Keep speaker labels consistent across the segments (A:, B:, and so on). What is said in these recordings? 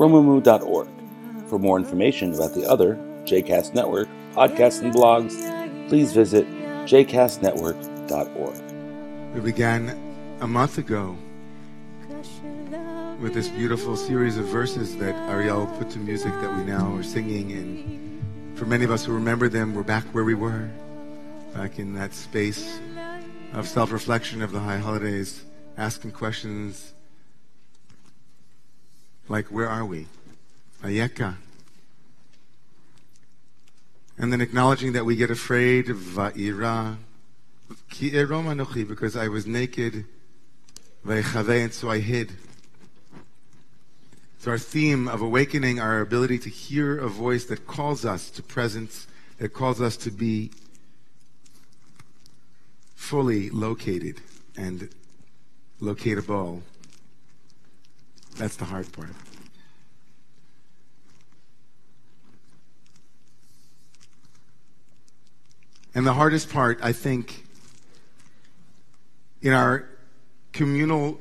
A: romemu.org. For more information about the other JCast Network podcasts and blogs, please visit jcastnetwork.org.
B: We began a month ago with this beautiful series of verses that Ariel put to music that we now are singing. And for many of us who remember them, we're back where we were, back in that space of self reflection of the high holidays, asking questions like, where are we? Ayeka. And then acknowledging that we get afraid, va'ira, ki erom because I was naked, and so I hid. So our theme of awakening our ability to hear a voice that calls us to presence, that calls us to be fully located and locatable. That's the hard part. And the hardest part, I think, in our communal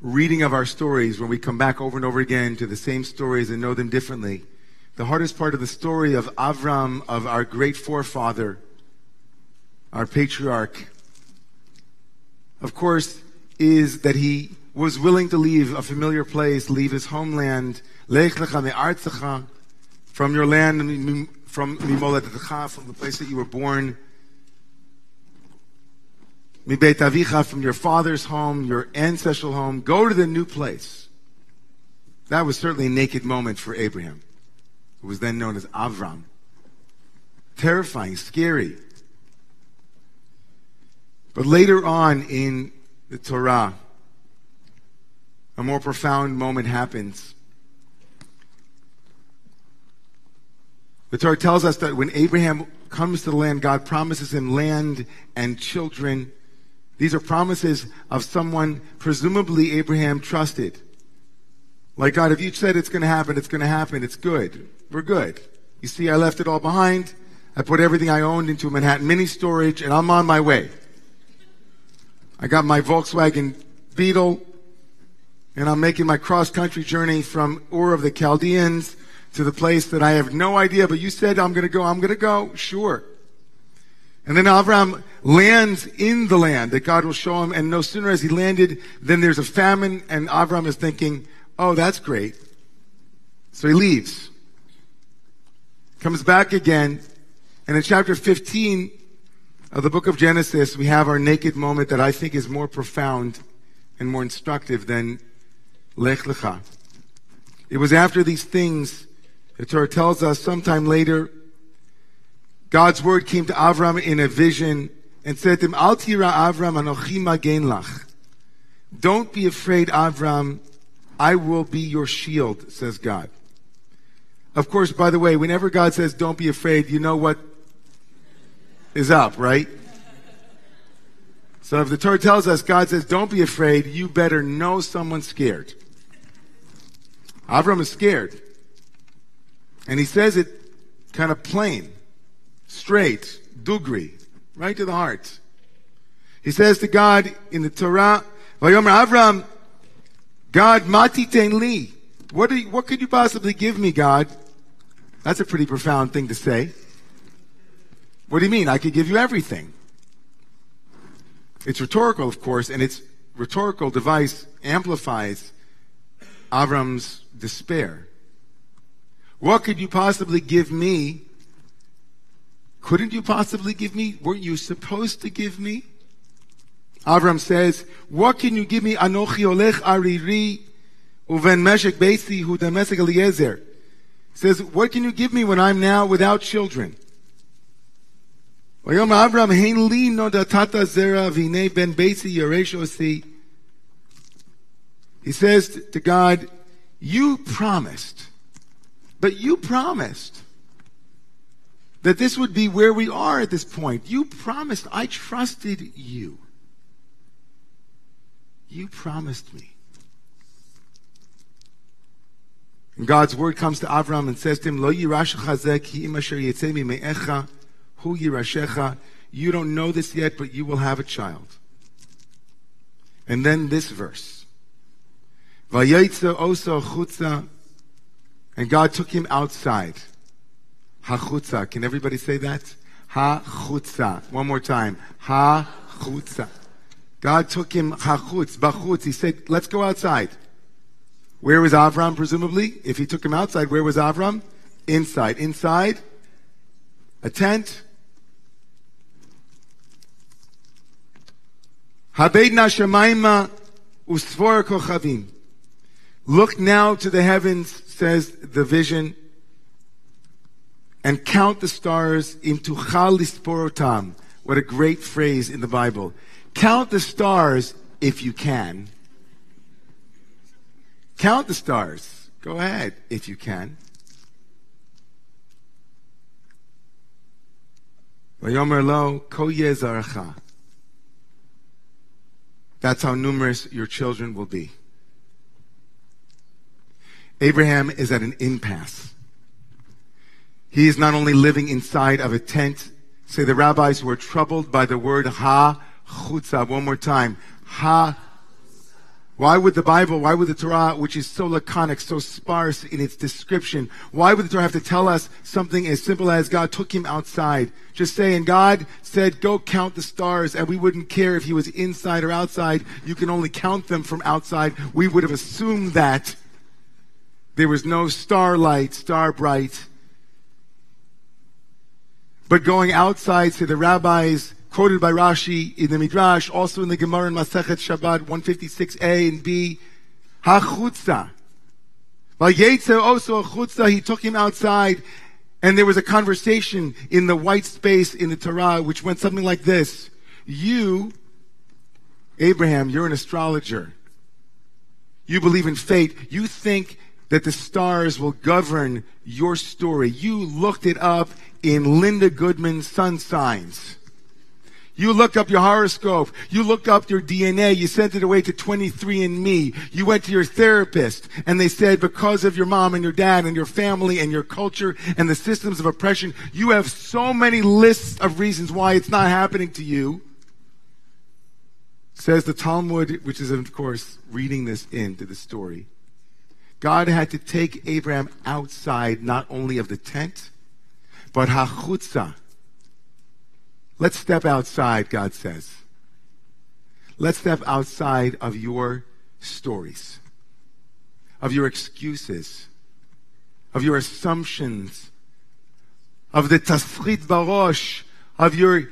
B: reading of our stories, when we come back over and over again to the same stories and know them differently, the hardest part of the story of Avram, of our great forefather, our patriarch, of course, is that he was willing to leave a familiar place, leave his homeland, from your land, from from the place that you were born, from your father's home, your ancestral home, go to the new place. That was certainly a naked moment for Abraham, who was then known as Avram. Terrifying, scary. But later on in the Torah, a more profound moment happens. The Torah tells us that when Abraham comes to the land, God promises him land and children. These are promises of someone presumably Abraham trusted. Like God, if you said it's going to happen, it's going to happen. It's good. We're good. You see, I left it all behind. I put everything I owned into a Manhattan mini storage and I'm on my way. I got my Volkswagen Beetle and I'm making my cross country journey from Ur of the Chaldeans to the place that I have no idea, but you said I'm going to go, I'm going to go, sure. And then Avram lands in the land that God will show him, and no sooner as he landed, than there's a famine, and Avram is thinking, oh, that's great. So he leaves. Comes back again, and in chapter 15 of the book of Genesis, we have our naked moment that I think is more profound and more instructive than Lech Lecha. It was after these things, the Torah tells us sometime later, God's word came to Avram in a vision and said to him, Al tira Avram anochi magen lach. Don't be afraid, Avram. I will be your shield, says God. Of course, by the way, whenever God says don't be afraid, you know what is up, right? So if the Torah tells us, God says don't be afraid, you better know someone's scared. Avram is scared. And he says it kind of plain, straight, dugri, right to the heart. He says to God in the Torah, Vayomer Avram, God, mati ten li. What, you, what could you possibly give me, God? That's a pretty profound thing to say. What do you mean? I could give you everything. It's rhetorical, of course, and its rhetorical device amplifies Avram's despair. What could you possibly give me? Couldn't you possibly give me? Weren't you supposed to give me? Avram says, What can you give me? Anochi olech ariri uven meshek beisi hu demesek Eliezer. Says, What can you give me when I'm now without children? Avram hein li no datata zera vine ben beisi yoreshosi. He says to God, you promised, but you promised that this would be where we are at this point. You promised, I trusted you. You promised me. And God's word comes to Avram and says to him, Lo asher me'echa hu. You don't know this yet, but you will have a child. And then this verse. Vayetze oso chutza. And God took him outside. Ha-chutza. Can everybody say that? Ha-chutza. One more time. Ha-chutza. God took him ha-chutz, bachutz. He said, let's go outside. Where was Avram, presumably? If he took him outside, where was Avram? Inside. Inside, a tent. Habedna shemaima usfor kochavim. Look now to the heavens, says the vision, and count the stars into chalisporotam. What a great phrase in the Bible. Count the stars if you can. Count the stars. Go ahead if you can. That's how numerous your children will be. Abraham is at an impasse. He is not only living inside of a tent, say the rabbis who are troubled by the word ha chutza. One more time. Ha why would the Bible, why would the Torah, which is so laconic, so sparse in its description, why would the Torah have to tell us something as simple as God took him outside? Just saying, God said, go count the stars, and we wouldn't care if he was inside or outside. You can only count them from outside. We would have assumed that there was no starlight, star bright. But going outside to the rabbis, quoted by Rashi in the Midrash, also in the Gemara in Masechet Shabbat 156a and b, Hachutza. Vayetze also chutza, he took him outside, and there was a conversation in the white space in the Torah, which went something like this. You, Abraham, you're an astrologer. You believe in fate. You think that the stars will govern your story. You looked it up in Linda Goodman's Sun Signs. You look up your horoscope. You look up your DNA. You sent it away to 23andMe. You went to your therapist and they said because of your mom and your dad and your family and your culture and the systems of oppression, you have so many lists of reasons why it's not happening to you. Says the Talmud, which is of course reading this into the story. God had to take Abraham outside not only of the tent, but hachutza, Let's step outside, God says. Let's step outside of your stories, of your excuses, of your assumptions, of the tasfrit barosh, of your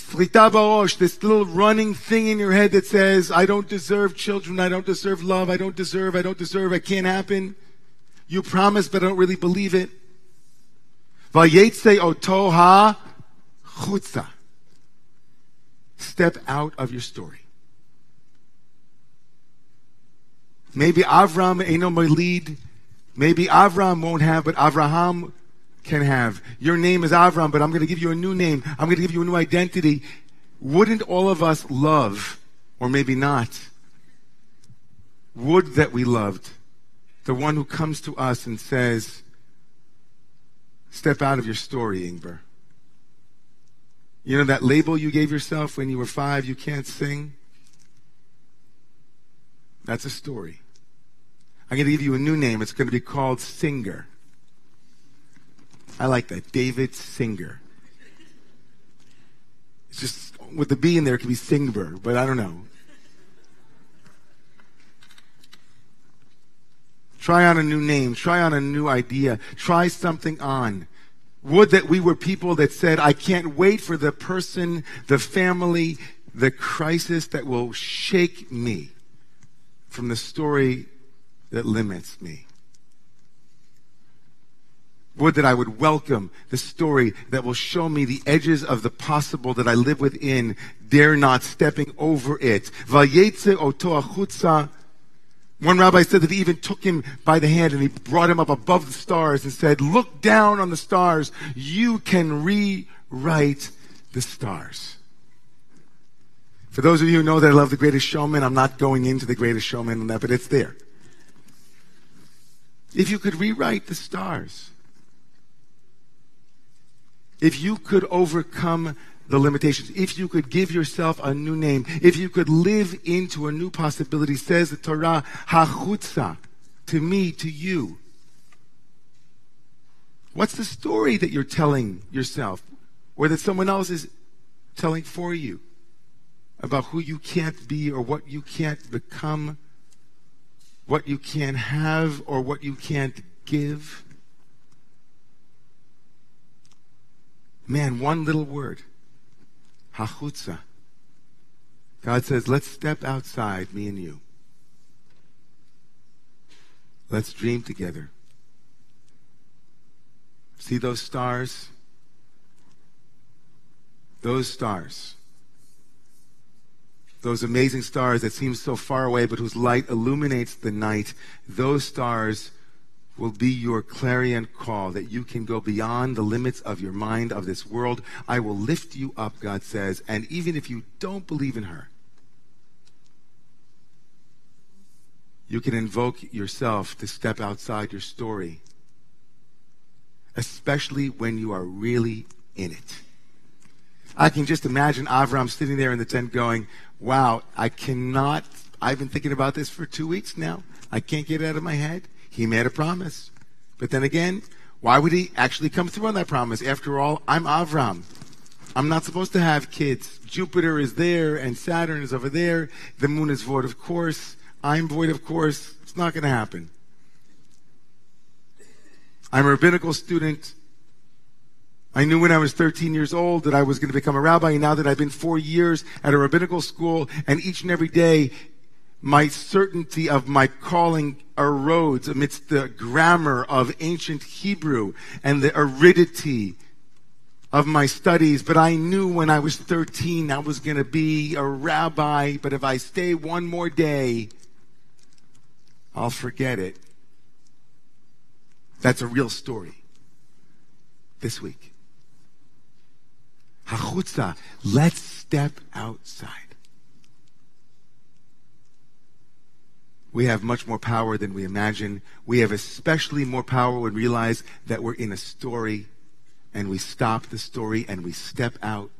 B: frita barosh, this little running thing in your head that says, I don't deserve children, I don't deserve love, I don't deserve, I don't deserve, it can't happen. You promise, but I don't really believe it. Vayetze otoha chutza. Step out of your story. Maybe Avram ain't no lead. Maybe Avram won't have, but Avraham can have. Your name is Avram, but I'm going to give you a new name. I'm going to give you a new identity. Wouldn't all of us love, or maybe not, would that we loved the one who comes to us and says, Step out of your story, Ingber. You know that label you gave yourself when you were five, you can't sing? That's a story. I'm going to give you a new name. It's going to be called Singer. I like that. David Singer. It's just, with the B in there, it could be Singber, but I don't know. Try on a new name. Try on a new idea. Try something on. Would that we were people that said, I can't wait for the person, the family, the crisis that will shake me from the story that limits me. Would that I would welcome the story that will show me the edges of the possible that I live within, dare not stepping over it. One rabbi said that he even took him by the hand and he brought him up above the stars and said, Look down on the stars. You can rewrite the stars. For those of you who know that I love The Greatest Showman, I'm not going into The Greatest Showman on that, but it's there. If you could rewrite the stars, if you could overcome the limitations. If you could give yourself a new name, if you could live into a new possibility, says the Torah, hachutza, to me, to you. What's the story that you're telling yourself or that someone else is telling for you about who you can't be or what you can't become, what you can't have or what you can't give? Man, one little word Hachutza. God says, let's step outside, me and you. Let's dream together. See those stars? Those stars. Those amazing stars that seem so far away, but whose light illuminates the night. Those stars will be your clarion call that you can go beyond the limits of your mind of this world. I will lift you up, God says, and even if you don't believe in her, you can invoke yourself to step outside your story, especially when you are really in it. I can just imagine Avram sitting there in the tent going, Wow, I cannot, I've been thinking about this for two weeks now. I can't get it out of my head. He made a promise. But then again, why would he actually come through on that promise? After all, I'm Avram. I'm not supposed to have kids. Jupiter is there and Saturn is over there. The moon is void, of course. I'm void, of course. It's not going to happen. I'm a rabbinical student. I knew when I was 13 years old that I was going to become a rabbi. And now that I've been four years at a rabbinical school and each and every day my certainty of my calling erodes amidst the grammar of ancient Hebrew and the aridity of my studies. But I knew when I was 13 I was going to be a rabbi. But if I stay one more day, I'll forget it. That's a real story this week. Hachutza, let's step outside. We have much more power than we imagine. We have especially more power when we realize that we're in a story and we stop the story and we step out.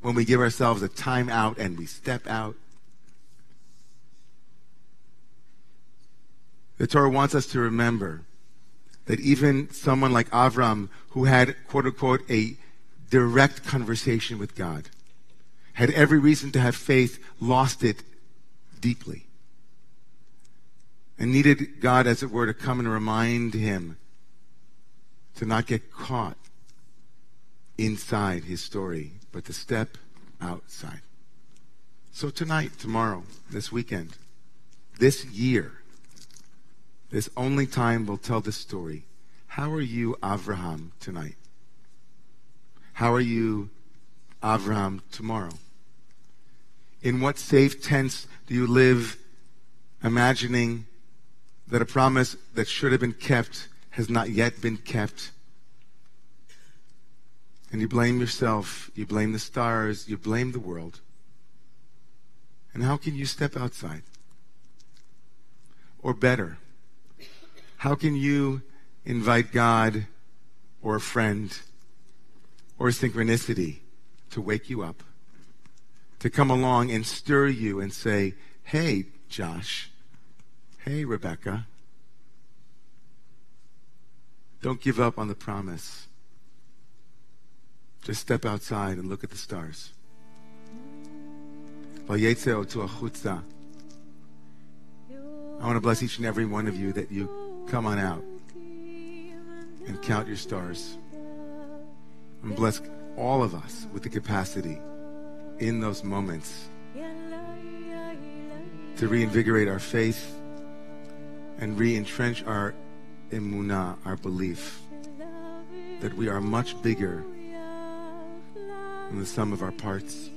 B: When we give ourselves a time out and we step out. The Torah wants us to remember that even someone like Avram, who had, quote unquote, a direct conversation with God, had every reason to have faith, lost it deeply and needed God, as it were, to come and remind him to not get caught inside his story, but to step outside. So tonight, tomorrow, this weekend, this year, this only time will tell this story. How are you, Avraham, tonight? How are you, Avraham, tomorrow? In what safe tense do you live imagining that a promise that should have been kept has not yet been kept. And you blame yourself, you blame the stars, you blame the world. And how can you step outside? Or better, how can you invite God or a friend or synchronicity to wake you up, to come along and stir you and say, hey, Josh, Hey, Rebecca. Don't give up on the promise. Just step outside and look at the stars. I want to bless each and every one of you that you come on out and count your stars. And bless all of us with the capacity in those moments to reinvigorate our faith and re-entrench our emunah, our belief that we are much bigger than the sum of our parts.